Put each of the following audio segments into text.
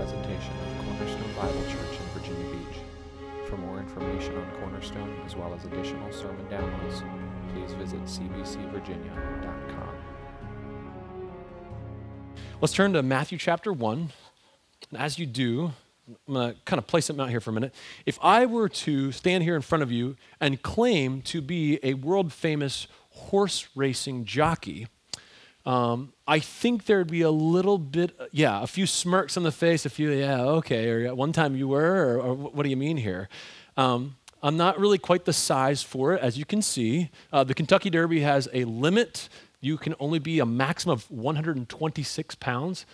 presentation of Cornerstone Bible Church in Virginia Beach. For more information on Cornerstone, as well as additional sermon downloads, please visit cbcvirginia.com. Let's turn to Matthew chapter 1. And as you do, I'm going to kind of place something out here for a minute. If I were to stand here in front of you and claim to be a world famous horse racing jockey, um, I think there'd be a little bit, yeah, a few smirks on the face, a few, yeah, okay, or one time you were, or, or what do you mean here? Um, I'm not really quite the size for it, as you can see. Uh, the Kentucky Derby has a limit. You can only be a maximum of 126 pounds.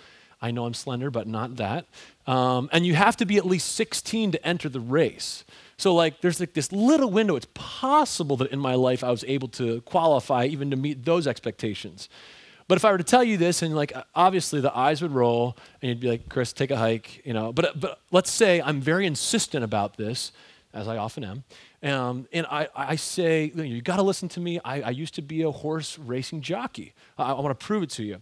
I know I'm slender, but not that. Um, and you have to be at least 16 to enter the race. So, like, there's like this little window. It's possible that in my life I was able to qualify even to meet those expectations. But if I were to tell you this, and like obviously the eyes would roll, and you'd be like, "Chris, take a hike," you know. But but let's say I'm very insistent about this, as I often am, um, and I, I say, you got to listen to me. I, I, used to be a horse racing jockey. I, I want to prove it to you.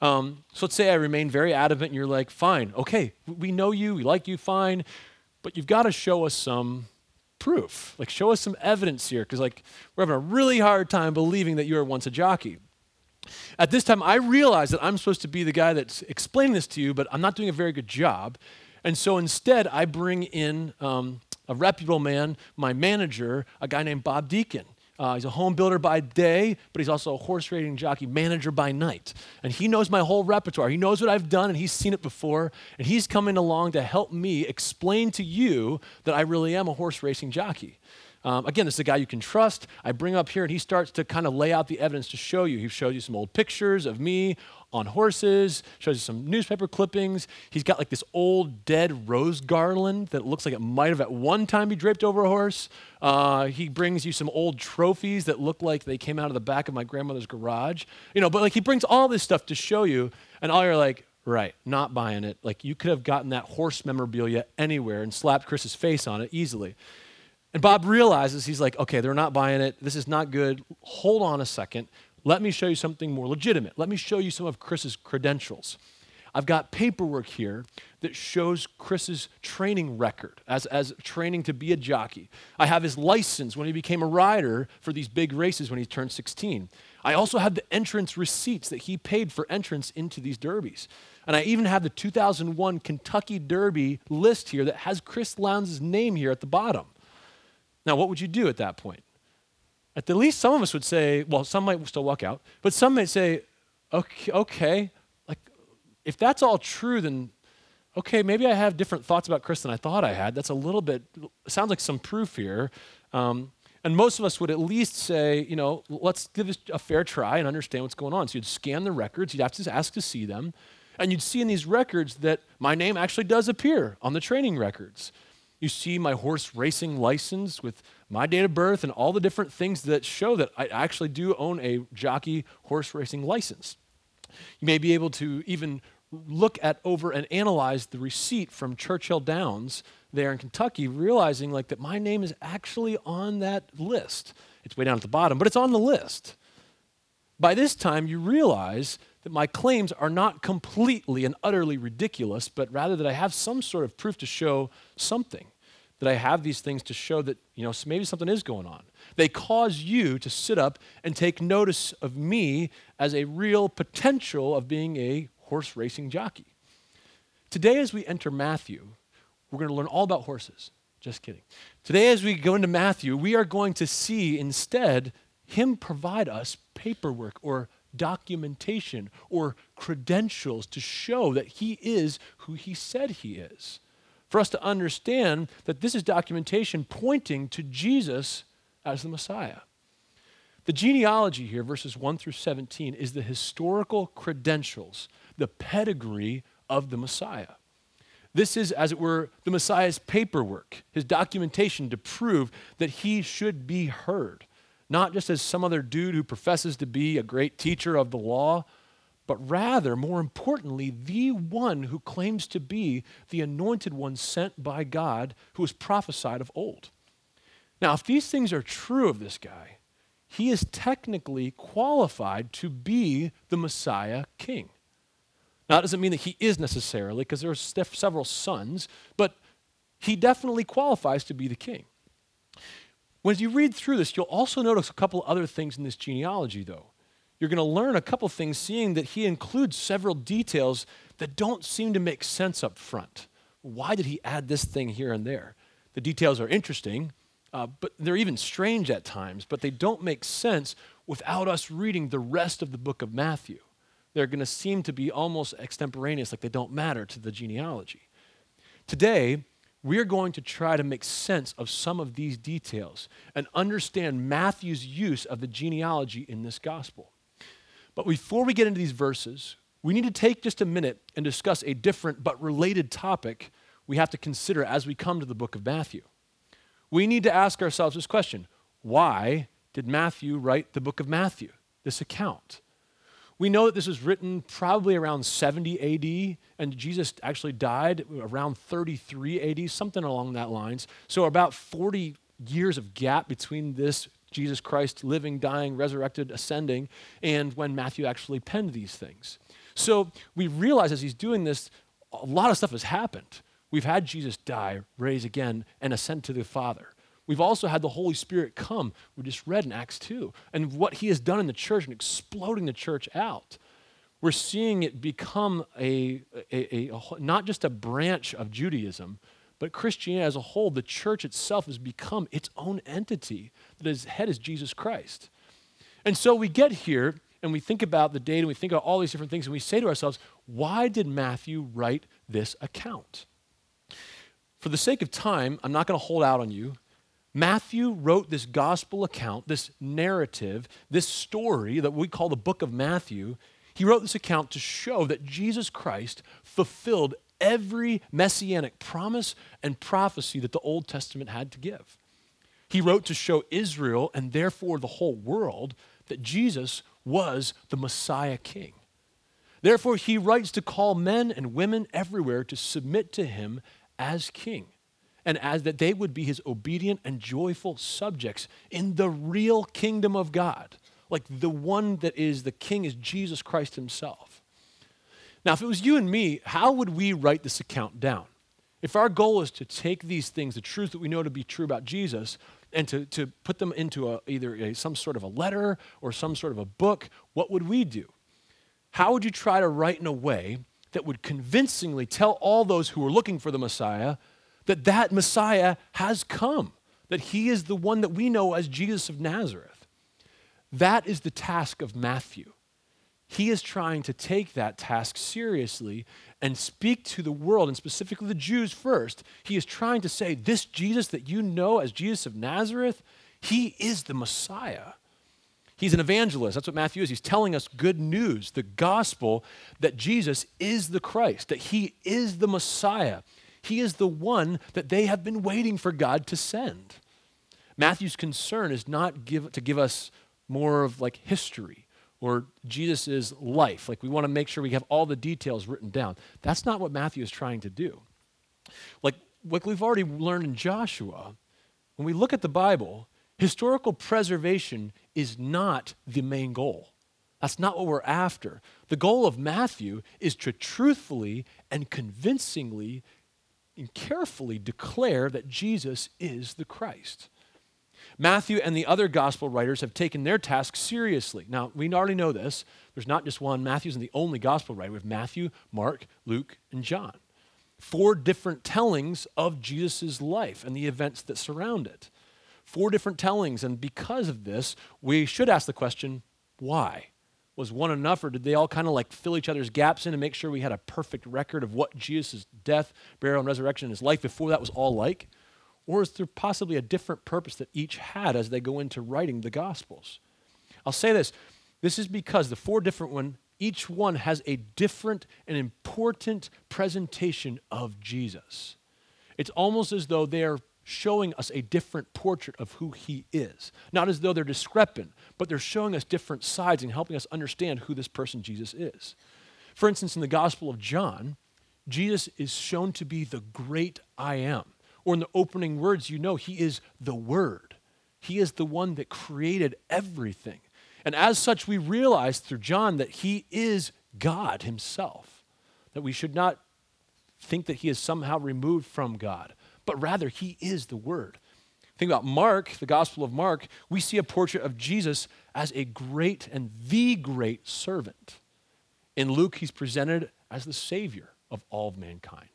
Um, so let's say I remain very adamant, and you're like, "Fine, okay, we know you, we like you, fine, but you've got to show us some." proof like show us some evidence here because like we're having a really hard time believing that you were once a jockey at this time, I realize that I'm supposed to be the guy that's explaining this to you, but I'm not doing a very good job. And so instead, I bring in um, a reputable man, my manager, a guy named Bob Deacon. Uh, he's a home builder by day, but he's also a horse racing jockey manager by night. And he knows my whole repertoire. He knows what I've done, and he's seen it before. And he's coming along to help me explain to you that I really am a horse racing jockey. Um, again, this is a guy you can trust. I bring up here, and he starts to kind of lay out the evidence to show you. He shows you some old pictures of me on horses, shows you some newspaper clippings. He's got like this old dead rose garland that looks like it might have at one time be draped over a horse. Uh, he brings you some old trophies that look like they came out of the back of my grandmother's garage. You know, but like he brings all this stuff to show you, and all you're like, right, not buying it. Like you could have gotten that horse memorabilia anywhere and slapped Chris's face on it easily. And Bob realizes he's like, okay, they're not buying it. This is not good. Hold on a second. Let me show you something more legitimate. Let me show you some of Chris's credentials. I've got paperwork here that shows Chris's training record as, as training to be a jockey. I have his license when he became a rider for these big races when he turned 16. I also have the entrance receipts that he paid for entrance into these derbies. And I even have the 2001 Kentucky Derby list here that has Chris Lowndes' name here at the bottom. Now, what would you do at that point? At the least, some of us would say, well, some might still walk out, but some might say, okay, okay, like if that's all true, then okay, maybe I have different thoughts about Chris than I thought I had. That's a little bit, sounds like some proof here. Um, and most of us would at least say, you know, let's give this a fair try and understand what's going on. So you'd scan the records, you'd have to ask to see them, and you'd see in these records that my name actually does appear on the training records. You see my horse racing license with my date of birth and all the different things that show that I actually do own a jockey horse racing license. You may be able to even look at over and analyze the receipt from Churchill Downs there in Kentucky, realizing like that my name is actually on that list. It's way down at the bottom, but it's on the list. By this time, you realize that my claims are not completely and utterly ridiculous, but rather that I have some sort of proof to show something that I have these things to show that, you know, maybe something is going on. They cause you to sit up and take notice of me as a real potential of being a horse racing jockey. Today, as we enter Matthew, we're going to learn all about horses. Just kidding. Today, as we go into Matthew, we are going to see instead him provide us paperwork or documentation or credentials to show that he is who he said he is for us to understand that this is documentation pointing to Jesus as the Messiah. The genealogy here, verses 1 through 17, is the historical credentials, the pedigree of the Messiah. This is, as it were, the Messiah's paperwork, his documentation to prove that he should be heard, not just as some other dude who professes to be a great teacher of the law, but rather, more importantly, the one who claims to be the anointed one sent by God who was prophesied of old. Now, if these things are true of this guy, he is technically qualified to be the Messiah king. Now, that doesn't mean that he is necessarily, because there are several sons, but he definitely qualifies to be the king. When you read through this, you'll also notice a couple other things in this genealogy, though. You're going to learn a couple things, seeing that he includes several details that don't seem to make sense up front. Why did he add this thing here and there? The details are interesting, uh, but they're even strange at times, but they don't make sense without us reading the rest of the book of Matthew. They're going to seem to be almost extemporaneous, like they don't matter to the genealogy. Today, we're going to try to make sense of some of these details and understand Matthew's use of the genealogy in this gospel. But before we get into these verses, we need to take just a minute and discuss a different but related topic we have to consider as we come to the book of Matthew. We need to ask ourselves this question Why did Matthew write the book of Matthew, this account? We know that this was written probably around 70 AD, and Jesus actually died around 33 AD, something along that lines. So about 40 years of gap between this Jesus Christ living, dying, resurrected, ascending, and when Matthew actually penned these things. So we realize as he's doing this, a lot of stuff has happened. We've had Jesus die, raise again, and ascend to the Father. We've also had the Holy Spirit come. We just read in Acts 2. And what he has done in the church and exploding the church out. We're seeing it become a, a, a, a not just a branch of Judaism, but Christianity as a whole, the church itself has become its own entity that its head is Jesus Christ. And so we get here and we think about the date and we think about all these different things and we say to ourselves, why did Matthew write this account? For the sake of time, I'm not going to hold out on you Matthew wrote this gospel account, this narrative, this story that we call the book of Matthew. He wrote this account to show that Jesus Christ fulfilled every messianic promise and prophecy that the Old Testament had to give. He wrote to show Israel and therefore the whole world that Jesus was the Messiah King. Therefore, he writes to call men and women everywhere to submit to him as king and as that they would be his obedient and joyful subjects in the real kingdom of God. Like the one that is the king is Jesus Christ himself. Now, if it was you and me, how would we write this account down? If our goal is to take these things, the truth that we know to be true about Jesus, and to, to put them into a, either a, some sort of a letter or some sort of a book, what would we do? How would you try to write in a way that would convincingly tell all those who are looking for the Messiah that that Messiah has come, that he is the one that we know as Jesus of Nazareth. That is the task of Matthew. He is trying to take that task seriously and speak to the world, and specifically the Jews first. He is trying to say, This Jesus that you know as Jesus of Nazareth, he is the Messiah. He's an evangelist. That's what Matthew is. He's telling us good news, the gospel that Jesus is the Christ, that he is the Messiah. He is the one that they have been waiting for God to send. Matthew's concern is not give, to give us more of like history or Jesus' life. Like we want to make sure we have all the details written down. That's not what Matthew is trying to do. Like, like we've already learned in Joshua, when we look at the Bible, historical preservation is not the main goal. That's not what we're after. The goal of Matthew is to truthfully and convincingly and carefully declare that Jesus is the Christ. Matthew and the other gospel writers have taken their task seriously. Now, we already know this. There's not just one. Matthew's the only gospel writer. We have Matthew, Mark, Luke, and John. Four different tellings of Jesus' life and the events that surround it. Four different tellings. And because of this, we should ask the question why? Was one enough, or did they all kind of like fill each other's gaps in and make sure we had a perfect record of what Jesus' death, burial, and resurrection in his life before that was all like? Or is there possibly a different purpose that each had as they go into writing the Gospels? I'll say this this is because the four different one, each one has a different and important presentation of Jesus. It's almost as though they are showing us a different portrait of who he is. Not as though they're discrepant, but they're showing us different sides and helping us understand who this person Jesus is. For instance, in the Gospel of John, Jesus is shown to be the great I am. Or in the opening words, you know, he is the Word. He is the one that created everything. And as such, we realize through John that he is God himself. that we should not think that he is somehow removed from God, but rather he is the Word. Think about Mark, the Gospel of Mark, we see a portrait of Jesus as a great and the great servant. In Luke, he's presented as the Savior of all of mankind.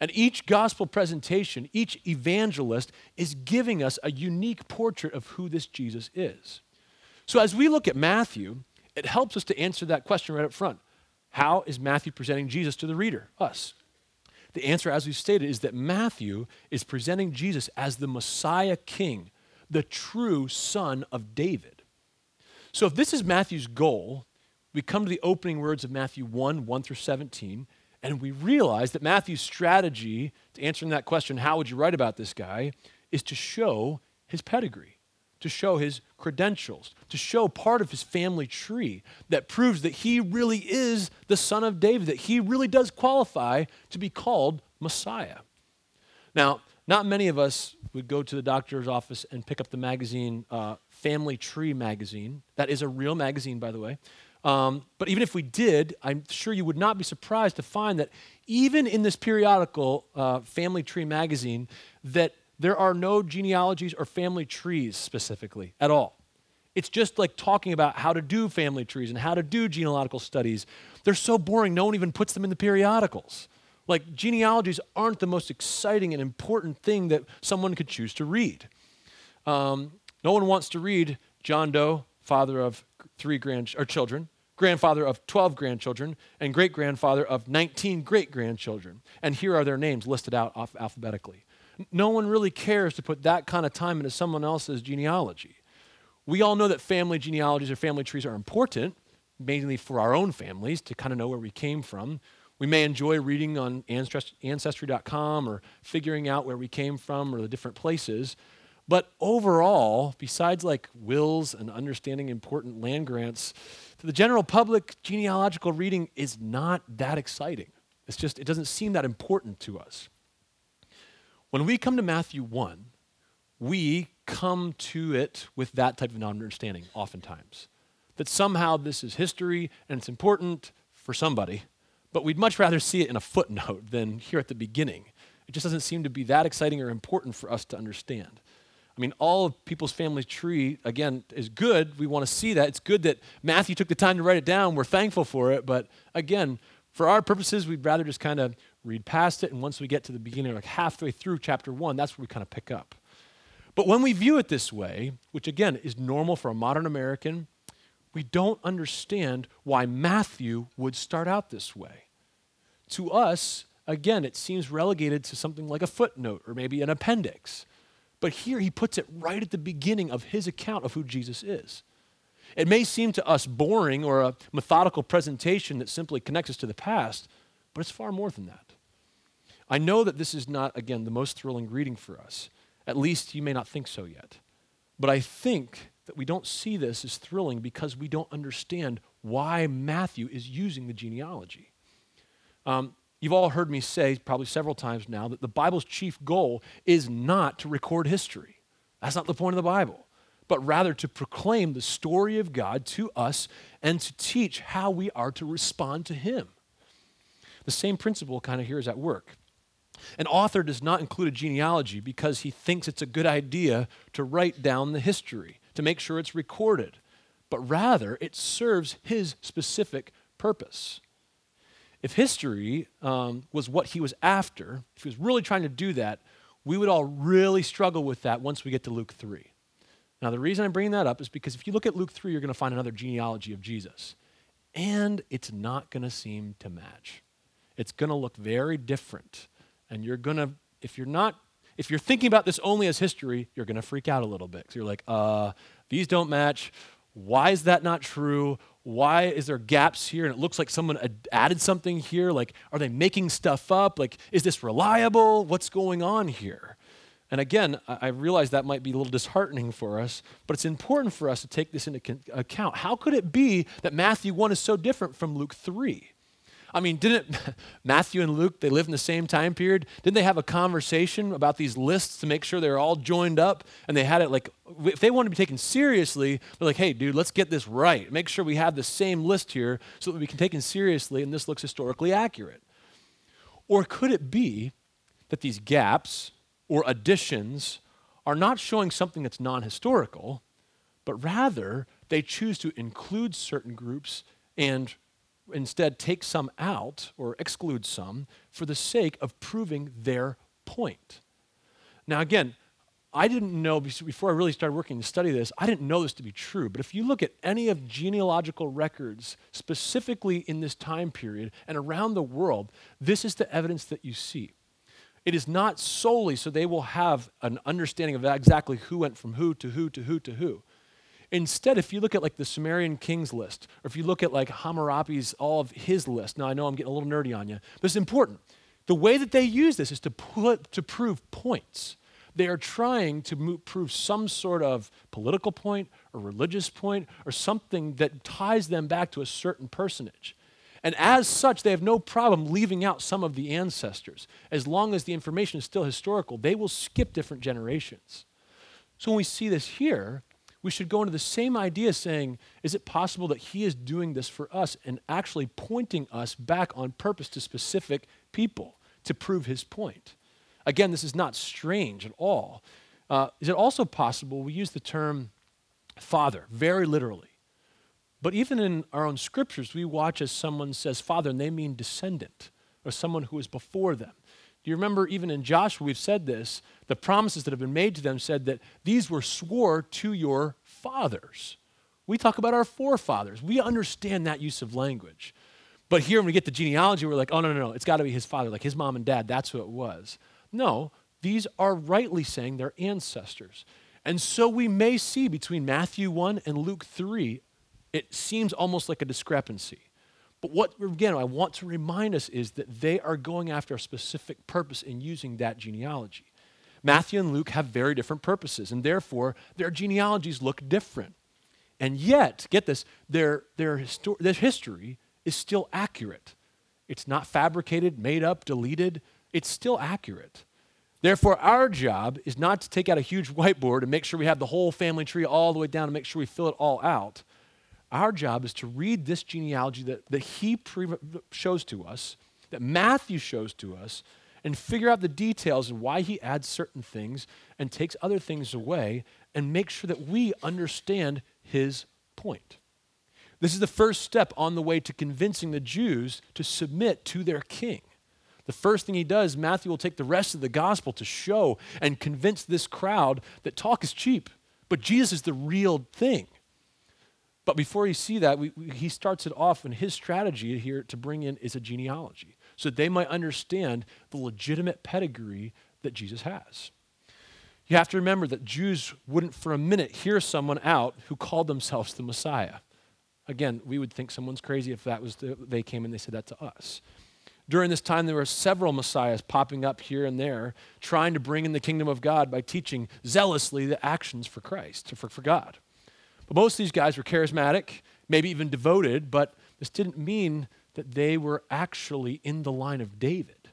And each gospel presentation, each evangelist is giving us a unique portrait of who this Jesus is. So as we look at Matthew, it helps us to answer that question right up front. How is Matthew presenting Jesus to the reader, us? The answer, as we've stated, is that Matthew is presenting Jesus as the Messiah King, the true son of David. So if this is Matthew's goal, we come to the opening words of Matthew 1 1 through 17, and we realize that Matthew's strategy to answering that question, how would you write about this guy, is to show his pedigree, to show his credentials, to show part of his family tree that proves that he really is the son of David, that he really does qualify to be called Messiah. Now, not many of us would go to the doctor's office and pick up the magazine, uh, Family Tree magazine. That is a real magazine, by the way. Um, but even if we did, I'm sure you would not be surprised to find that even in this periodical, uh, Family Tree magazine, that there are no genealogies or family trees specifically at all. It's just like talking about how to do family trees and how to do genealogical studies. They're so boring, no one even puts them in the periodicals. Like, genealogies aren't the most exciting and important thing that someone could choose to read. Um, no one wants to read John Doe, father of three grand or children, grandfather of 12 grandchildren, and great grandfather of 19 great grandchildren. And here are their names listed out alphabetically. No one really cares to put that kind of time into someone else's genealogy. We all know that family genealogies or family trees are important, mainly for our own families to kind of know where we came from. We may enjoy reading on ancestry.com or figuring out where we came from or the different places. But overall, besides like wills and understanding important land grants, to the general public, genealogical reading is not that exciting. It's just, it doesn't seem that important to us. When we come to Matthew 1, we come to it with that type of non understanding oftentimes. That somehow this is history and it's important for somebody, but we'd much rather see it in a footnote than here at the beginning. It just doesn't seem to be that exciting or important for us to understand. I mean, all of people's family tree, again, is good. We want to see that. It's good that Matthew took the time to write it down. We're thankful for it. But again, for our purposes, we'd rather just kind of read past it. And once we get to the beginning, like halfway through chapter one, that's where we kind of pick up. But when we view it this way, which again is normal for a modern American, we don't understand why Matthew would start out this way. To us, again, it seems relegated to something like a footnote or maybe an appendix. But here he puts it right at the beginning of his account of who Jesus is. It may seem to us boring or a methodical presentation that simply connects us to the past, but it's far more than that. I know that this is not, again, the most thrilling reading for us. At least you may not think so yet. But I think that we don't see this as thrilling because we don't understand why Matthew is using the genealogy. Um, You've all heard me say, probably several times now, that the Bible's chief goal is not to record history. That's not the point of the Bible, but rather to proclaim the story of God to us and to teach how we are to respond to Him. The same principle kind of here is at work. An author does not include a genealogy because he thinks it's a good idea to write down the history, to make sure it's recorded, but rather it serves his specific purpose. If history um, was what he was after, if he was really trying to do that, we would all really struggle with that once we get to Luke 3. Now, the reason I'm bringing that up is because if you look at Luke 3, you're going to find another genealogy of Jesus. And it's not going to seem to match. It's going to look very different. And you're going to, if you're not, if you're thinking about this only as history, you're going to freak out a little bit. Because you're like, uh, these don't match. Why is that not true? why is there gaps here and it looks like someone added something here like are they making stuff up like is this reliable what's going on here and again i realize that might be a little disheartening for us but it's important for us to take this into account how could it be that matthew 1 is so different from luke 3 I mean, didn't Matthew and Luke, they lived in the same time period? Didn't they have a conversation about these lists to make sure they're all joined up? And they had it like, if they wanted to be taken seriously, they're like, hey, dude, let's get this right. Make sure we have the same list here so that we can take it seriously and this looks historically accurate. Or could it be that these gaps or additions are not showing something that's non historical, but rather they choose to include certain groups and instead take some out or exclude some for the sake of proving their point. Now, again, I didn't know before I really started working to study this, I didn't know this to be true. But if you look at any of genealogical records, specifically in this time period and around the world, this is the evidence that you see. It is not solely so they will have an understanding of exactly who went from who to who to who to who. Instead, if you look at like the Sumerian kings list, or if you look at like Hammurabi's, all of his list, now I know I'm getting a little nerdy on you, but it's important. The way that they use this is to put to prove points. They are trying to move, prove some sort of political point or religious point or something that ties them back to a certain personage. And as such, they have no problem leaving out some of the ancestors. As long as the information is still historical, they will skip different generations. So when we see this here, we should go into the same idea saying, is it possible that he is doing this for us and actually pointing us back on purpose to specific people to prove his point? Again, this is not strange at all. Uh, is it also possible we use the term father very literally? But even in our own scriptures, we watch as someone says father and they mean descendant or someone who is before them. Do you remember, even in Joshua, we've said this, the promises that have been made to them said that these were swore to your fathers. We talk about our forefathers. We understand that use of language. But here, when we get the genealogy, we're like, oh, no, no, no, it's got to be his father, like his mom and dad. That's who it was. No, these are rightly saying their ancestors. And so we may see between Matthew 1 and Luke 3, it seems almost like a discrepancy. But what, again, I want to remind us is that they are going after a specific purpose in using that genealogy. Matthew and Luke have very different purposes, and therefore their genealogies look different. And yet, get this, their, their, histor- their history is still accurate. It's not fabricated, made up, deleted. It's still accurate. Therefore, our job is not to take out a huge whiteboard and make sure we have the whole family tree all the way down and make sure we fill it all out. Our job is to read this genealogy that, that he pre- shows to us, that Matthew shows to us, and figure out the details and why he adds certain things and takes other things away, and make sure that we understand his point. This is the first step on the way to convincing the Jews to submit to their king. The first thing he does, Matthew will take the rest of the gospel to show and convince this crowd that talk is cheap, but Jesus is the real thing. But before you see that, we, we, he starts it off, and his strategy here to bring in is a genealogy, so they might understand the legitimate pedigree that Jesus has. You have to remember that Jews wouldn't for a minute hear someone out who called themselves the Messiah. Again, we would think someone's crazy if that was the, they came and they said that to us. During this time, there were several messiahs popping up here and there, trying to bring in the kingdom of God by teaching zealously the actions for Christ, for, for God. But most of these guys were charismatic, maybe even devoted, but this didn't mean that they were actually in the line of David.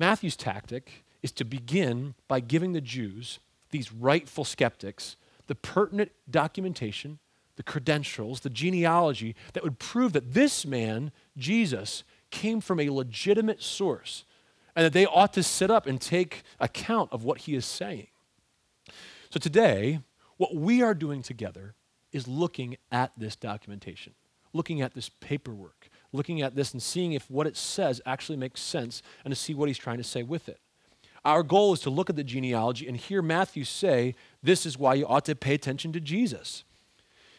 Matthew's tactic is to begin by giving the Jews, these rightful skeptics, the pertinent documentation, the credentials, the genealogy that would prove that this man, Jesus, came from a legitimate source and that they ought to sit up and take account of what he is saying. So today, what we are doing together is looking at this documentation, looking at this paperwork, looking at this and seeing if what it says actually makes sense and to see what he's trying to say with it. Our goal is to look at the genealogy and hear Matthew say, This is why you ought to pay attention to Jesus.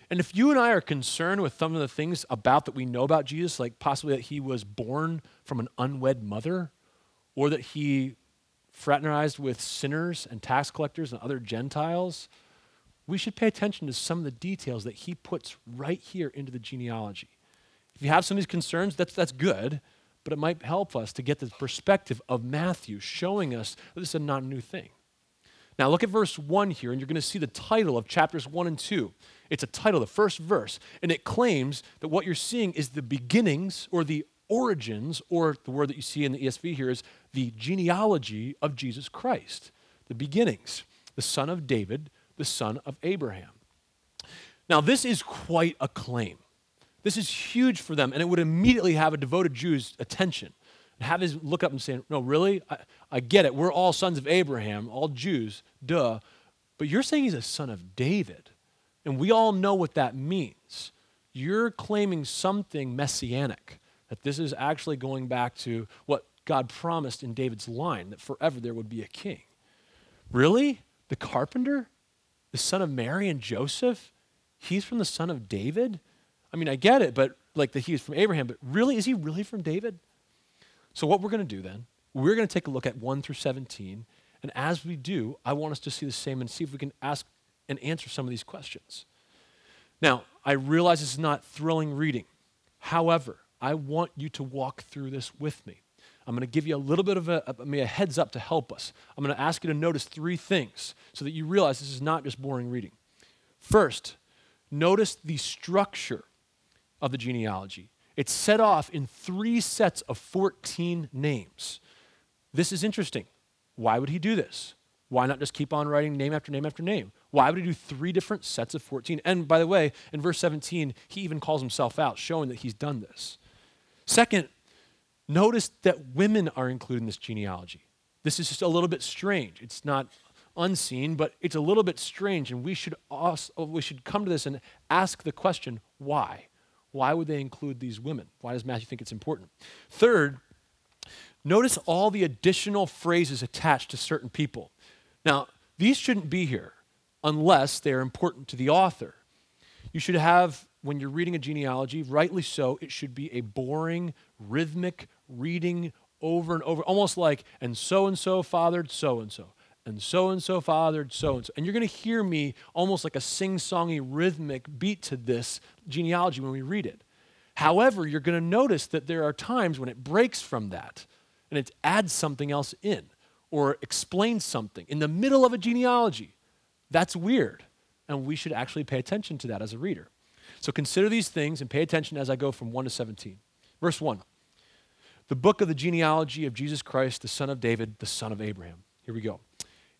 And if you and I are concerned with some of the things about that we know about Jesus, like possibly that he was born from an unwed mother, or that he fraternized with sinners and tax collectors and other Gentiles, we should pay attention to some of the details that he puts right here into the genealogy. If you have some of these concerns, that's, that's good, but it might help us to get the perspective of Matthew showing us that this is not a new thing. Now, look at verse 1 here, and you're going to see the title of chapters 1 and 2. It's a title, the first verse, and it claims that what you're seeing is the beginnings or the origins, or the word that you see in the ESV here is the genealogy of Jesus Christ, the beginnings, the son of David, the son of Abraham. Now, this is quite a claim. This is huge for them, and it would immediately have a devoted Jew's attention. And have his look up and say, No, really? I, I get it. We're all sons of Abraham, all Jews, duh. But you're saying he's a son of David. And we all know what that means. You're claiming something messianic, that this is actually going back to what God promised in David's line, that forever there would be a king. Really? The carpenter? The son of Mary and Joseph? He's from the son of David? I mean, I get it, but like that he's from Abraham, but really, is he really from David? So, what we're going to do then, we're going to take a look at 1 through 17. And as we do, I want us to see the same and see if we can ask and answer some of these questions. Now, I realize this is not thrilling reading. However, I want you to walk through this with me. I'm going to give you a little bit of a, a, a heads up to help us. I'm going to ask you to notice three things so that you realize this is not just boring reading. First, notice the structure of the genealogy. It's set off in three sets of 14 names. This is interesting. Why would he do this? Why not just keep on writing name after name after name? Why would he do three different sets of 14? And by the way, in verse 17, he even calls himself out, showing that he's done this. Second, notice that women are included in this genealogy. This is just a little bit strange. It's not unseen, but it's a little bit strange, and we should, also, we should come to this and ask the question why? Why would they include these women? Why does Matthew think it's important? Third, notice all the additional phrases attached to certain people. Now, these shouldn't be here unless they're important to the author. You should have, when you're reading a genealogy, rightly so, it should be a boring, rhythmic reading over and over, almost like, and so and so fathered so and so, and so and so fathered so and so. And you're going to hear me almost like a sing songy, rhythmic beat to this genealogy when we read it. However, you're going to notice that there are times when it breaks from that and it adds something else in or explains something in the middle of a genealogy. That's weird. And we should actually pay attention to that as a reader. So consider these things and pay attention as I go from 1 to 17. Verse 1 The book of the genealogy of Jesus Christ, the son of David, the son of Abraham. Here we go.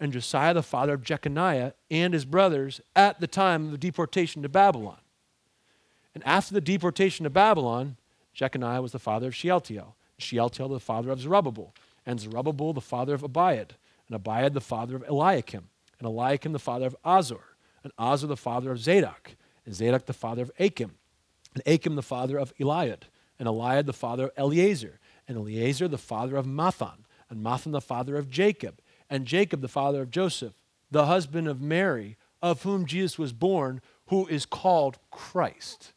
and Josiah the father of Jeconiah and his brothers at the time of the deportation to Babylon. And after the deportation to Babylon, Jeconiah was the father of Shealtiel, Shealtiel the father of Zerubbabel, and Zerubbabel the father of Abiud, and Abiud the father of Eliakim, and Eliakim the father of Azor, and Azor the father of Zadok, and Zadok the father of Achim, and Achim the father of Eliud, and Eliud the father of Eleazar, and Eleazar the father of Matthan, and Matthan the father of Jacob, and Jacob the father of Joseph, the husband of Mary, of whom Jesus was born, who is called Christ.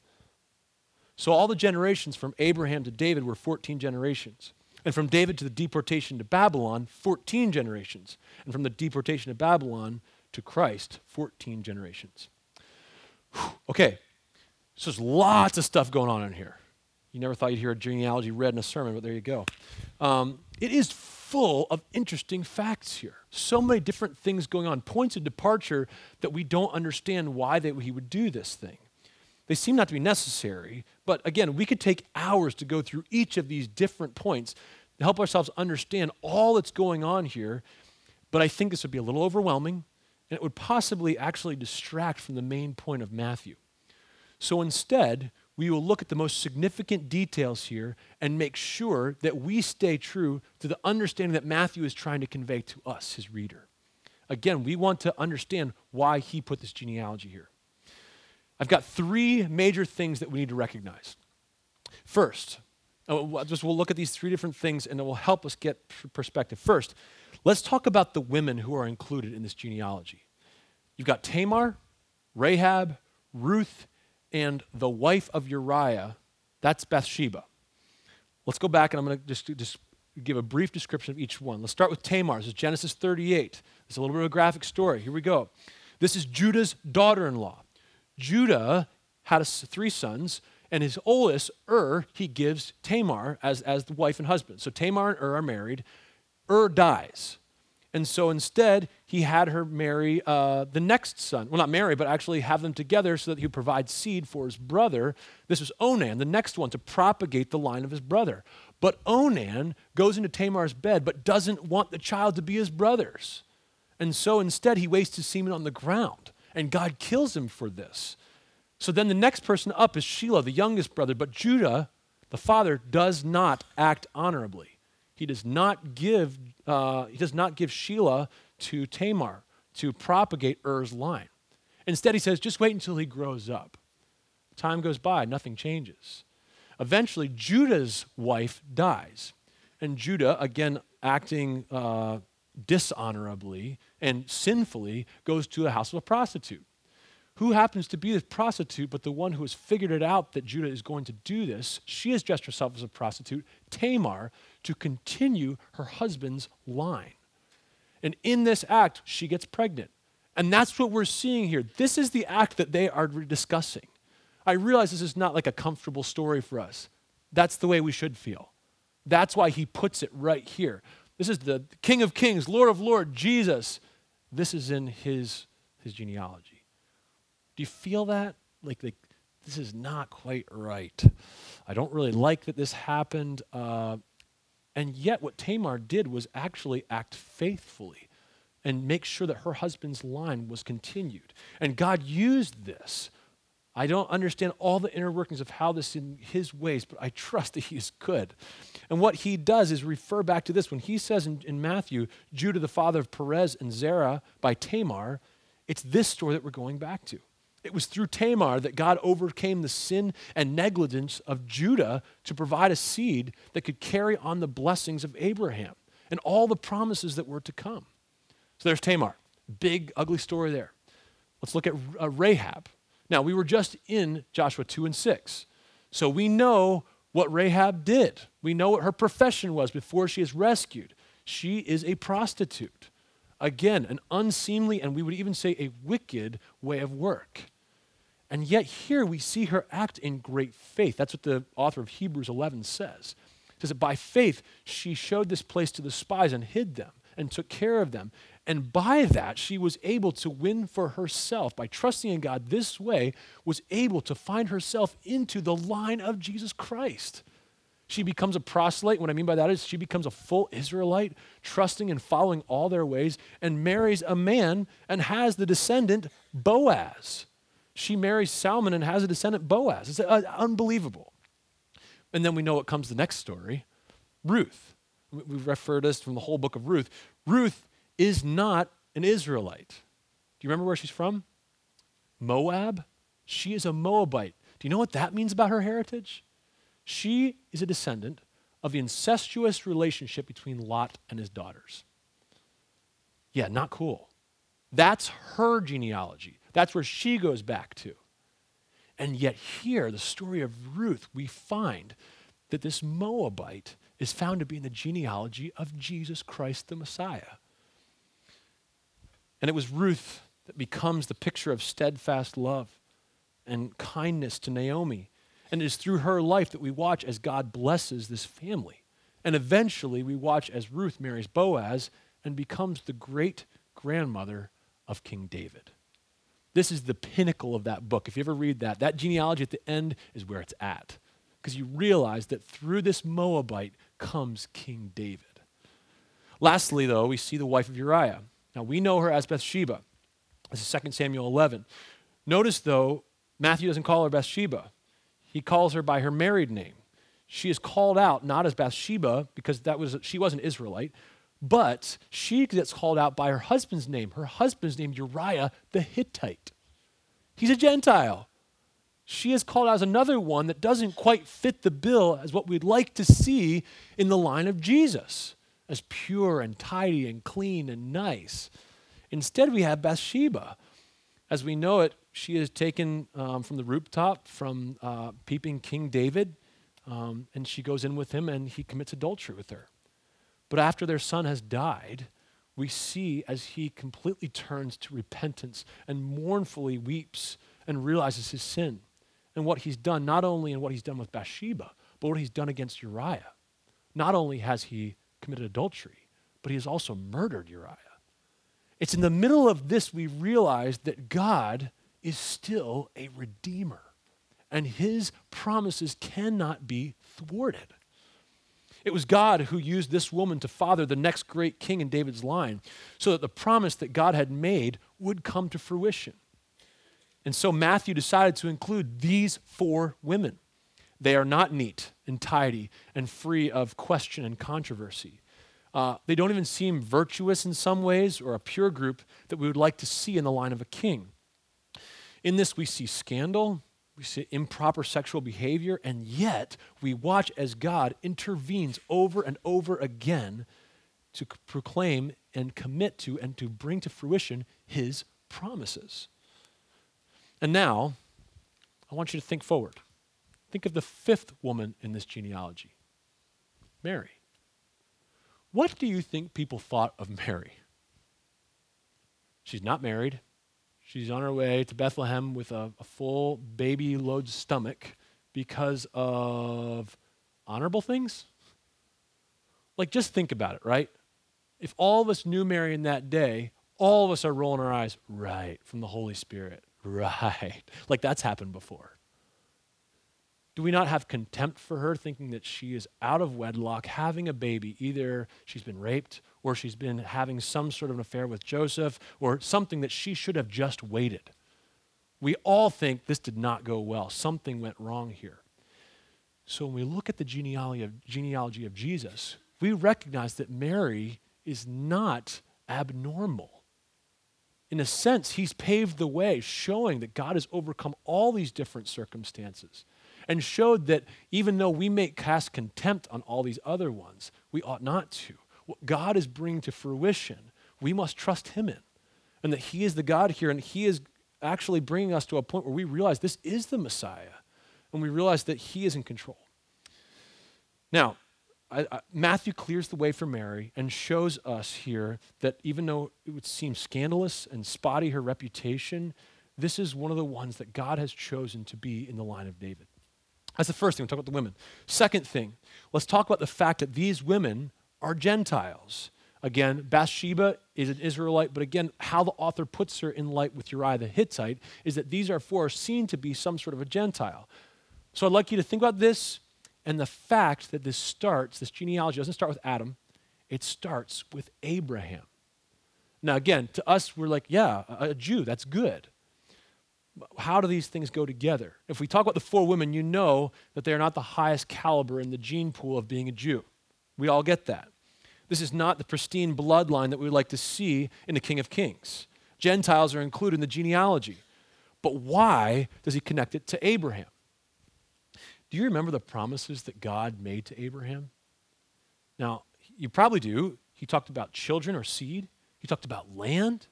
So all the generations from Abraham to David were 14 generations. And from David to the deportation to Babylon, 14 generations. And from the deportation to Babylon to Christ, 14 generations. Whew. Okay, so there's lots of stuff going on in here. You never thought you'd hear a genealogy read in a sermon, but there you go. Um, it is full of interesting facts here. So many different things going on, points of departure that we don't understand why they, he would do this thing. They seem not to be necessary, but again, we could take hours to go through each of these different points to help ourselves understand all that's going on here. But I think this would be a little overwhelming, and it would possibly actually distract from the main point of Matthew. So instead, we will look at the most significant details here and make sure that we stay true to the understanding that Matthew is trying to convey to us, his reader. Again, we want to understand why he put this genealogy here. I've got three major things that we need to recognize. First, uh, just we'll look at these three different things and it will help us get perspective. First, let's talk about the women who are included in this genealogy. You've got Tamar, Rahab, Ruth, and the wife of Uriah. That's Bathsheba. Let's go back and I'm going to just, just give a brief description of each one. Let's start with Tamar. This is Genesis 38. It's a little bit of a graphic story. Here we go. This is Judah's daughter in law. Judah had three sons, and his oldest, Ur, he gives Tamar as, as the wife and husband. So Tamar and Ur are married. Ur dies. And so instead, he had her marry uh, the next son. Well, not marry, but actually have them together so that he would provide seed for his brother. This was Onan, the next one, to propagate the line of his brother. But Onan goes into Tamar's bed, but doesn't want the child to be his brother's. And so instead, he wastes his semen on the ground. And God kills him for this. So then the next person up is Shelah, the youngest brother. But Judah, the father, does not act honorably. He does not give, uh, he does not give Shelah to Tamar to propagate Er's line. Instead, he says, just wait until he grows up. Time goes by, nothing changes. Eventually, Judah's wife dies. And Judah, again acting uh, dishonorably and sinfully, goes to the house of a prostitute. Who happens to be the prostitute, but the one who has figured it out that Judah is going to do this? She has dressed herself as a prostitute, Tamar, to continue her husband's line. And in this act, she gets pregnant. And that's what we're seeing here. This is the act that they are discussing. I realize this is not like a comfortable story for us. That's the way we should feel. That's why he puts it right here. This is the King of Kings, Lord of Lords, Jesus. This is in his, his genealogy. Do you feel that? Like, like this is not quite right. I don't really like that this happened. Uh, and yet, what Tamar did was actually act faithfully and make sure that her husband's line was continued. And God used this. I don't understand all the inner workings of how this in his ways, but I trust that he is good. And what he does is refer back to this. When he says in, in Matthew, Judah, the father of Perez and Zerah by Tamar, it's this story that we're going back to. It was through Tamar that God overcame the sin and negligence of Judah to provide a seed that could carry on the blessings of Abraham and all the promises that were to come. So there's Tamar. Big, ugly story there. Let's look at uh, Rahab. Now, we were just in Joshua 2 and 6. So we know what Rahab did. We know what her profession was before she is rescued. She is a prostitute. Again, an unseemly and we would even say a wicked way of work. And yet, here we see her act in great faith. That's what the author of Hebrews 11 says. It says that by faith, she showed this place to the spies and hid them and took care of them. And by that, she was able to win for herself, by trusting in God this way, was able to find herself into the line of Jesus Christ. She becomes a proselyte. What I mean by that is she becomes a full Israelite, trusting and following all their ways, and marries a man and has the descendant Boaz she marries Salmon and has a descendant, Boaz. It's uh, unbelievable. And then we know what comes the next story Ruth. We've referred us from the whole book of Ruth. Ruth is not an Israelite. Do you remember where she's from? Moab. She is a Moabite. Do you know what that means about her heritage? She is a descendant of the incestuous relationship between Lot and his daughters. Yeah, not cool. That's her genealogy. That's where she goes back to. And yet, here, the story of Ruth, we find that this Moabite is found to be in the genealogy of Jesus Christ the Messiah. And it was Ruth that becomes the picture of steadfast love and kindness to Naomi. And it is through her life that we watch as God blesses this family. And eventually, we watch as Ruth marries Boaz and becomes the great grandmother of King David. This is the pinnacle of that book. If you ever read that, that genealogy at the end is where it's at. Because you realize that through this Moabite comes King David. Lastly, though, we see the wife of Uriah. Now, we know her as Bathsheba. This is 2 Samuel 11. Notice, though, Matthew doesn't call her Bathsheba. he calls her by her married name. She is called out not as Bathsheba because that was she was an Israelite, but she gets called out by her husband's name. Her husband's name Uriah the Hittite. He's a Gentile. She is called out as another one that doesn't quite fit the bill as what we'd like to see in the line of Jesus, as pure and tidy and clean and nice. Instead, we have Bathsheba. As we know it, she is taken um, from the rooftop from uh, peeping King David, um, and she goes in with him and he commits adultery with her. But after their son has died, we see as he completely turns to repentance and mournfully weeps and realizes his sin and what he's done, not only in what he's done with Bathsheba, but what he's done against Uriah. Not only has he committed adultery, but he has also murdered Uriah. It's in the middle of this we realize that God is still a redeemer, and his promises cannot be thwarted. It was God who used this woman to father the next great king in David's line so that the promise that God had made would come to fruition. And so Matthew decided to include these four women. They are not neat and tidy and free of question and controversy. Uh, they don't even seem virtuous in some ways or a pure group that we would like to see in the line of a king. In this, we see scandal, we see improper sexual behavior, and yet we watch as God intervenes over and over again to proclaim and commit to and to bring to fruition his promises. And now, I want you to think forward. Think of the fifth woman in this genealogy Mary. What do you think people thought of Mary? She's not married. She's on her way to Bethlehem with a, a full baby load stomach because of honorable things? Like, just think about it, right? If all of us knew Mary in that day, all of us are rolling our eyes, right, from the Holy Spirit, right. Like, that's happened before. Do we not have contempt for her, thinking that she is out of wedlock, having a baby? Either she's been raped, or she's been having some sort of an affair with Joseph, or something that she should have just waited. We all think this did not go well. Something went wrong here. So when we look at the genealogy of, genealogy of Jesus, we recognize that Mary is not abnormal. In a sense, he's paved the way, showing that God has overcome all these different circumstances and showed that even though we may cast contempt on all these other ones, we ought not to. What God is bringing to fruition, we must trust Him in. And that He is the God here, and He is actually bringing us to a point where we realize this is the Messiah, and we realize that He is in control. Now, I, I, Matthew clears the way for Mary and shows us here that even though it would seem scandalous and spotty her reputation, this is one of the ones that God has chosen to be in the line of David. That's the first thing. we talk about the women. Second thing, let's talk about the fact that these women are Gentiles. Again, Bathsheba is an Israelite, but again, how the author puts her in light with Uriah the Hittite is that these are four seen to be some sort of a Gentile. So I'd like you to think about this and the fact that this starts, this genealogy doesn't start with Adam, it starts with Abraham. Now, again, to us, we're like, yeah, a Jew, that's good how do these things go together? If we talk about the four women, you know that they are not the highest caliber in the gene pool of being a Jew. We all get that. This is not the pristine bloodline that we would like to see in the King of Kings. Gentiles are included in the genealogy. But why does he connect it to Abraham? Do you remember the promises that God made to Abraham? Now, you probably do. He talked about children or seed, he talked about land,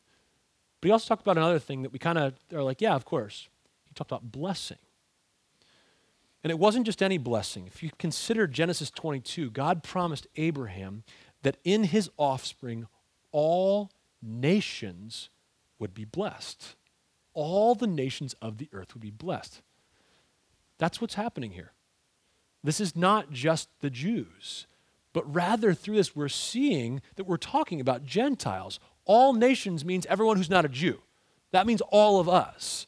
but he also talked about another thing that we kind of are like, yeah, of course. He talked about blessing. And it wasn't just any blessing. If you consider Genesis 22, God promised Abraham that in his offspring, all nations would be blessed. All the nations of the earth would be blessed. That's what's happening here. This is not just the Jews, but rather through this, we're seeing that we're talking about Gentiles, all nations means everyone who's not a Jew. That means all of us.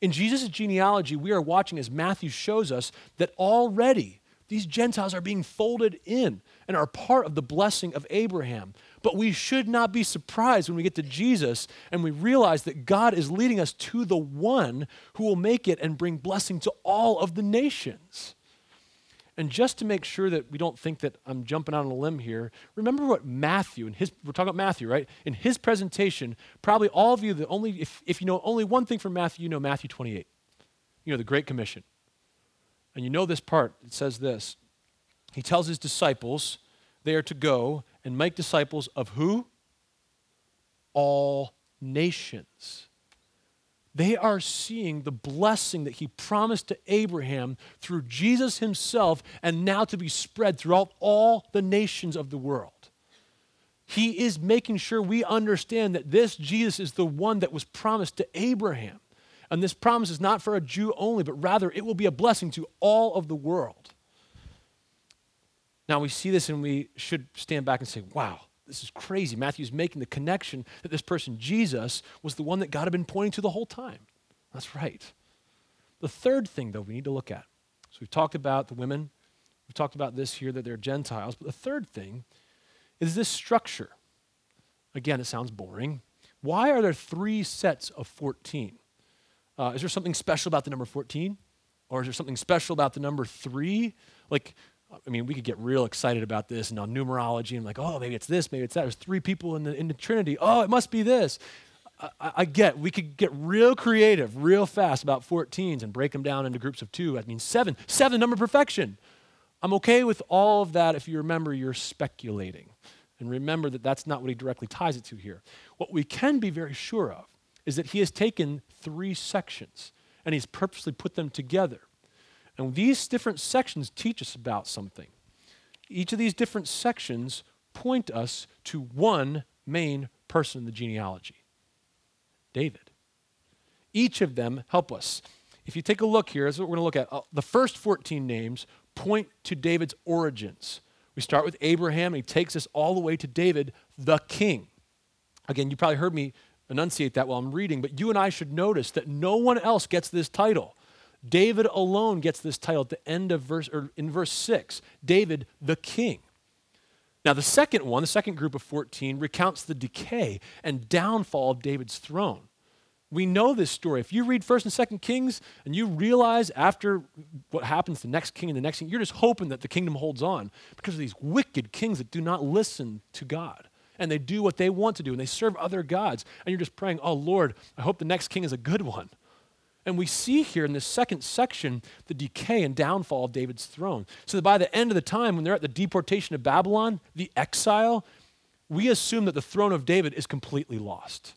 In Jesus' genealogy, we are watching as Matthew shows us that already these Gentiles are being folded in and are part of the blessing of Abraham. But we should not be surprised when we get to Jesus and we realize that God is leading us to the one who will make it and bring blessing to all of the nations. And just to make sure that we don't think that I'm jumping out on a limb here, remember what Matthew, and his, we're talking about Matthew, right? In his presentation, probably all of you, the only, if, if you know only one thing from Matthew, you know Matthew 28. You know, the Great Commission. And you know this part, it says this. He tells his disciples they are to go and make disciples of who? All nations. They are seeing the blessing that he promised to Abraham through Jesus himself and now to be spread throughout all the nations of the world. He is making sure we understand that this Jesus is the one that was promised to Abraham. And this promise is not for a Jew only, but rather it will be a blessing to all of the world. Now we see this and we should stand back and say, wow, this is crazy. Matthew's making the connection that this person, Jesus, was the one that God had been pointing to the whole time. That's right. The third thing, though, we need to look at. So we've talked about the women, we've talked about this here that they're Gentiles, but the third thing is this structure. Again, it sounds boring. Why are there three sets of 14? Uh, is there something special about the number 14? Or is there something special about the number three? Like, I mean, we could get real excited about this and on numerology and like, oh, maybe it's this, maybe it's that. There's three people in the, in the Trinity. Oh, it must be this. I, I get, we could get real creative real fast about 14s and break them down into groups of two. I mean, seven, seven, number perfection. I'm okay with all of that if you remember you're speculating. And remember that that's not what he directly ties it to here. What we can be very sure of is that he has taken three sections and he's purposely put them together and these different sections teach us about something. Each of these different sections point us to one main person in the genealogy David. Each of them help us. If you take a look here, this is what we're going to look at. Uh, the first 14 names point to David's origins. We start with Abraham, and he takes us all the way to David, the king. Again, you probably heard me enunciate that while I'm reading, but you and I should notice that no one else gets this title. David alone gets this title at the end of verse, or in verse 6 David the king. Now, the second one, the second group of 14, recounts the decay and downfall of David's throne. We know this story. If you read 1st and 2nd Kings and you realize after what happens to the next king and the next king, you're just hoping that the kingdom holds on because of these wicked kings that do not listen to God. And they do what they want to do and they serve other gods. And you're just praying, oh Lord, I hope the next king is a good one. And we see here in this second section the decay and downfall of David's throne. So that by the end of the time, when they're at the deportation of Babylon, the exile, we assume that the throne of David is completely lost.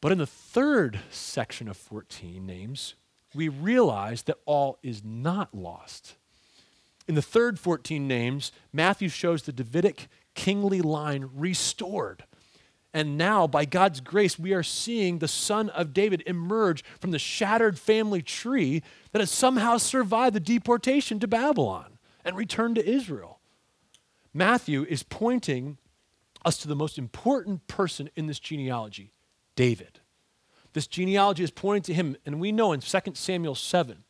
But in the third section of 14 names, we realize that all is not lost. In the third 14 names, Matthew shows the Davidic kingly line restored. And now, by God's grace, we are seeing the son of David emerge from the shattered family tree that has somehow survived the deportation to Babylon and returned to Israel. Matthew is pointing us to the most important person in this genealogy, David. This genealogy is pointing to him, and we know in 2 Samuel 7,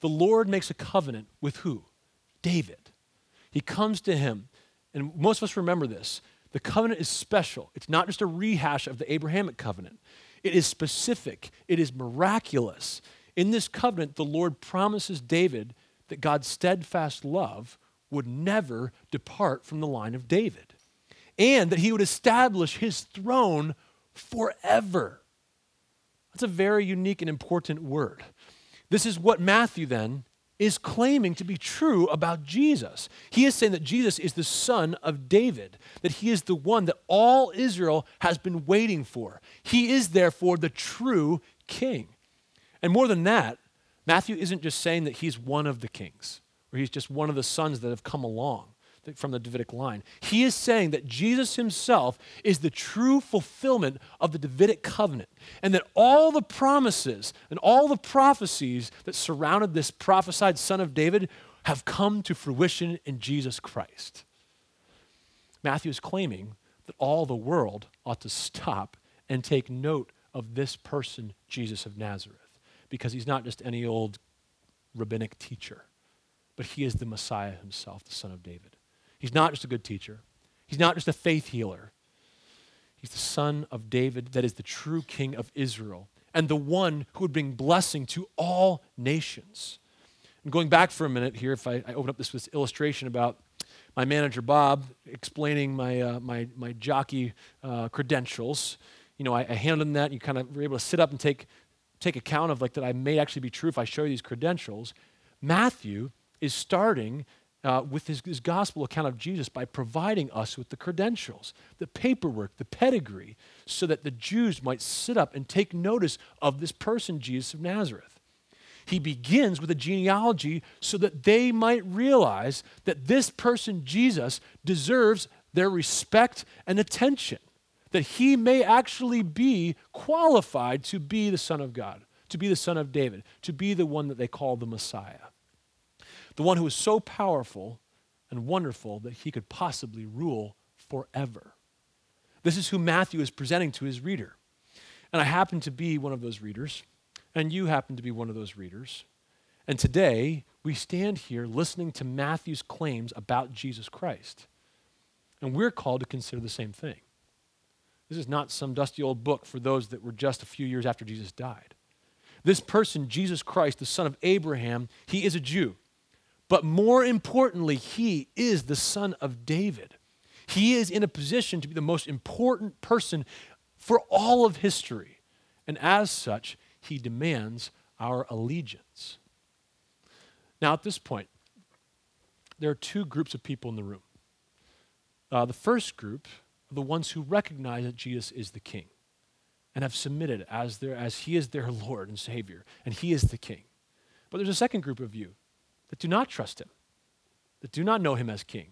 the Lord makes a covenant with who? David. He comes to him, and most of us remember this. The covenant is special. It's not just a rehash of the Abrahamic covenant, it is specific, it is miraculous. In this covenant, the Lord promises David that God's steadfast love would never depart from the line of David and that he would establish his throne forever. That's a very unique and important word. This is what Matthew then is claiming to be true about Jesus. He is saying that Jesus is the son of David, that he is the one that all Israel has been waiting for. He is therefore the true king. And more than that, Matthew isn't just saying that he's one of the kings, or he's just one of the sons that have come along from the Davidic line. He is saying that Jesus himself is the true fulfillment of the Davidic covenant, and that all the promises and all the prophecies that surrounded this prophesied son of David have come to fruition in Jesus Christ. Matthew is claiming that all the world ought to stop and take note of this person, Jesus of Nazareth, because he's not just any old rabbinic teacher, but he is the Messiah himself, the son of David. He's not just a good teacher, He's not just a faith healer. He's the son of David, that is the true king of Israel, and the one who would bring blessing to all nations. And going back for a minute here, if I, I open up this, this illustration about my manager Bob explaining my, uh, my, my jockey uh, credentials, you know, I, I handed him that, and you kind of were able to sit up and take, take account of like that I may actually be true if I show you these credentials. Matthew is starting uh, with his, his gospel account of Jesus by providing us with the credentials, the paperwork, the pedigree, so that the Jews might sit up and take notice of this person, Jesus of Nazareth. He begins with a genealogy so that they might realize that this person, Jesus, deserves their respect and attention, that he may actually be qualified to be the Son of God, to be the Son of David, to be the one that they call the Messiah the one who is so powerful and wonderful that he could possibly rule forever. This is who Matthew is presenting to his reader. And I happen to be one of those readers, and you happen to be one of those readers. And today, we stand here listening to Matthew's claims about Jesus Christ. And we're called to consider the same thing. This is not some dusty old book for those that were just a few years after Jesus died. This person, Jesus Christ, the son of Abraham, he is a Jew. But more importantly, he is the son of David. He is in a position to be the most important person for all of history. And as such, he demands our allegiance. Now, at this point, there are two groups of people in the room. Uh, the first group are the ones who recognize that Jesus is the king and have submitted as, their, as he is their Lord and Savior, and he is the king. But there's a second group of you that do not trust him, that do not know him as king.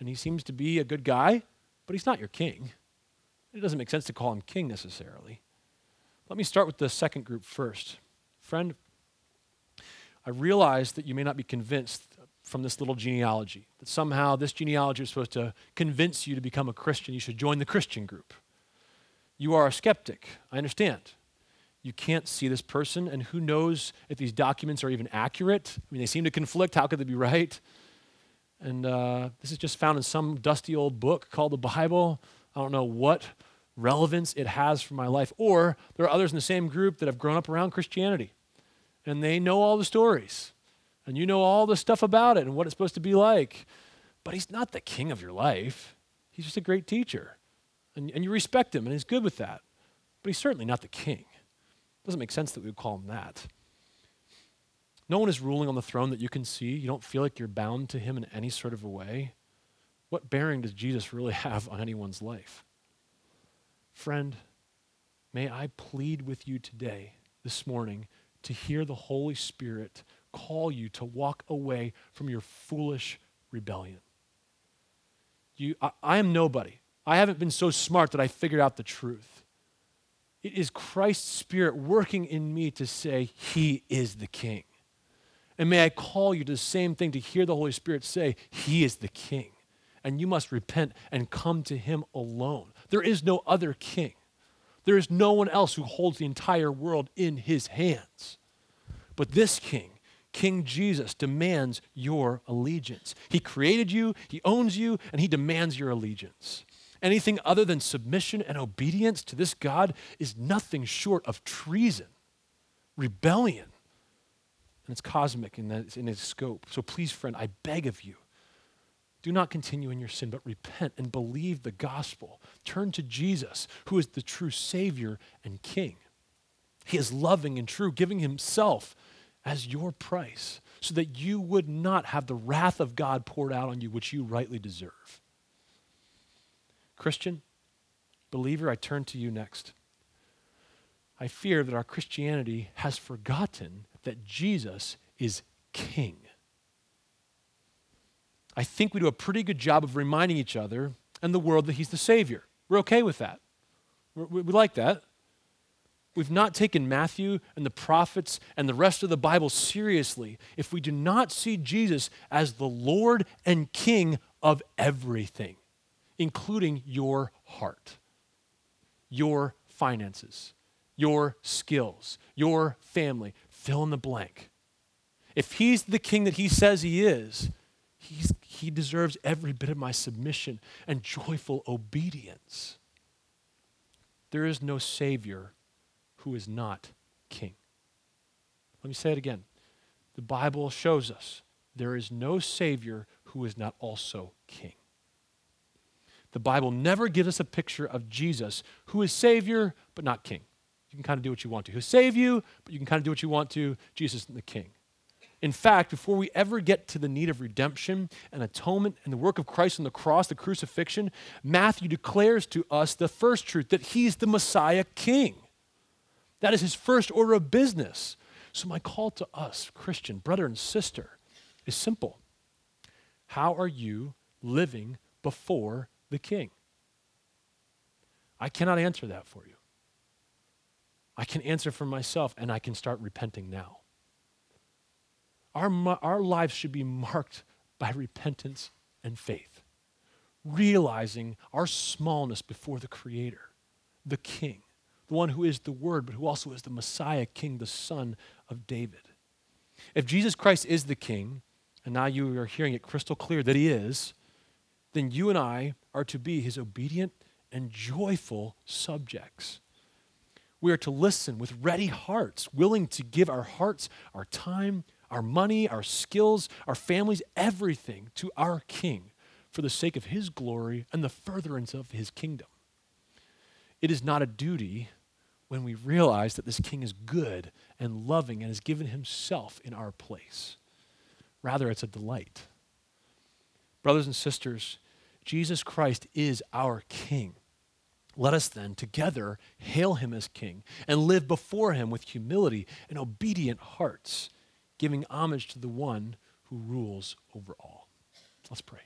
And he seems to be a good guy, but he's not your king. It doesn't make sense to call him king necessarily. Let me start with the second group first. Friend, I realize that you may not be convinced from this little genealogy, that somehow this genealogy is supposed to convince you to become a Christian. You should join the Christian group. You are a skeptic. I understand you can't see this person, and who knows if these documents are even accurate? I mean, they seem to conflict. How could they be right? And uh, this is just found in some dusty old book called the Bible. I don't know what relevance it has for my life. Or there are others in the same group that have grown up around Christianity, and they know all the stories, and you know all the stuff about it and what it's supposed to be like. But he's not the king of your life, he's just a great teacher. And, and you respect him, and he's good with that. But he's certainly not the king. Doesn't make sense that we would call him that. No one is ruling on the throne that you can see. You don't feel like you're bound to him in any sort of a way. What bearing does Jesus really have on anyone's life? Friend, may I plead with you today, this morning, to hear the Holy Spirit call you to walk away from your foolish rebellion. You, I, I am nobody. I haven't been so smart that I figured out the truth. It is Christ's Spirit working in me to say, He is the King. And may I call you to the same thing to hear the Holy Spirit say, He is the King. And you must repent and come to Him alone. There is no other King. There is no one else who holds the entire world in His hands. But this King, King Jesus, demands your allegiance. He created you, He owns you, and He demands your allegiance. Anything other than submission and obedience to this God is nothing short of treason, rebellion. And it's cosmic in, in its scope. So please, friend, I beg of you, do not continue in your sin, but repent and believe the gospel. Turn to Jesus, who is the true Savior and King. He is loving and true, giving Himself as your price so that you would not have the wrath of God poured out on you, which you rightly deserve. Christian, believer, I turn to you next. I fear that our Christianity has forgotten that Jesus is King. I think we do a pretty good job of reminding each other and the world that He's the Savior. We're okay with that. we we like that. We've not taken Matthew and the prophets and the rest of the Bible seriously if we do not see Jesus as the Lord and King of everything including your heart, your finances, your skills, your family. Fill in the blank. If he's the king that he says he is, He's, he deserves every bit of my submission and joyful obedience. There is no Savior who is not King. Let me say it again. The Bible shows us there is no Savior who is not also King. The Bible never gives us a picture of Jesus who is Savior but not King. You can kind of do what you want to. He'll save you, but you can kind of do what you want to. Jesus is the King. In fact, before we ever get to the need of redemption and atonement and the work of Christ on the cross, the crucifixion, Matthew declares to us the first truth that he's the Messiah King. That is his first order of business. So, my call to us, Christian brother and sister, is simple How are you living before the King? I cannot answer that for you. I can answer for myself, and I can start repenting now. Our, our lives should be marked by repentance and faith, realizing our smallness before the Creator, the King, the one who is the Word, but who also is the Messiah, King, the Son of David. If Jesus Christ is the King, and now you are hearing it crystal clear that He is, then you and I are to be His obedient and joyful subjects. We are to listen with ready hearts, willing to give our hearts, our time, our money, our skills, our families, everything to our King for the sake of His glory and the furtherance of His kingdom. It is not a duty when we realize that this King is good and loving and has given Himself in our place. Rather, it's a delight. Brothers and sisters, Jesus Christ is our King. Let us then together hail him as King and live before him with humility and obedient hearts giving homage to the one who rules over all. Let's pray.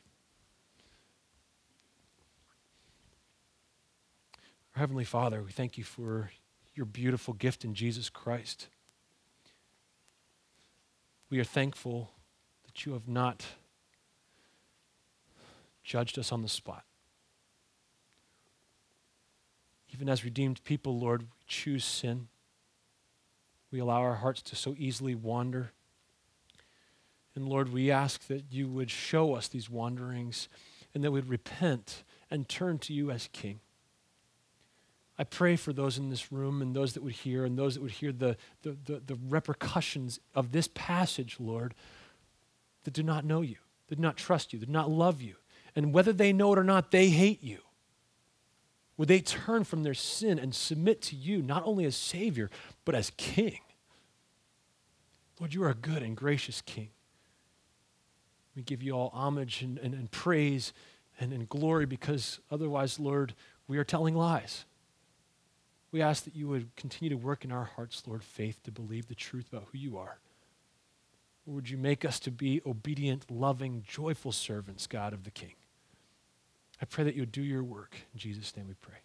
Our Heavenly Father, we thank you for your beautiful gift in Jesus Christ. We are thankful that you have not judged us on the spot. Even as redeemed people, Lord, we choose sin. We allow our hearts to so easily wander. And Lord, we ask that you would show us these wanderings and that we'd repent and turn to you as King. I pray for those in this room and those that would hear and those that would hear the, the, the, the, repercussions of this passage, Lord, that do not know you, that do not trust you, that do not love you. And whether they know it or not, they hate you. Would they turn from their sin and submit to you, not only as Savior, but as King? Lord, you are a good and gracious King. We give you all homage and, and, and praise and, and glory because otherwise, Lord, we are telling lies. We ask that you would continue to work in our hearts, Lord, faith to believe the truth about who you are. would you make us to be obedient, loving, joyful servants, God of the King? I pray that you would do your work. In Jesus' name we pray.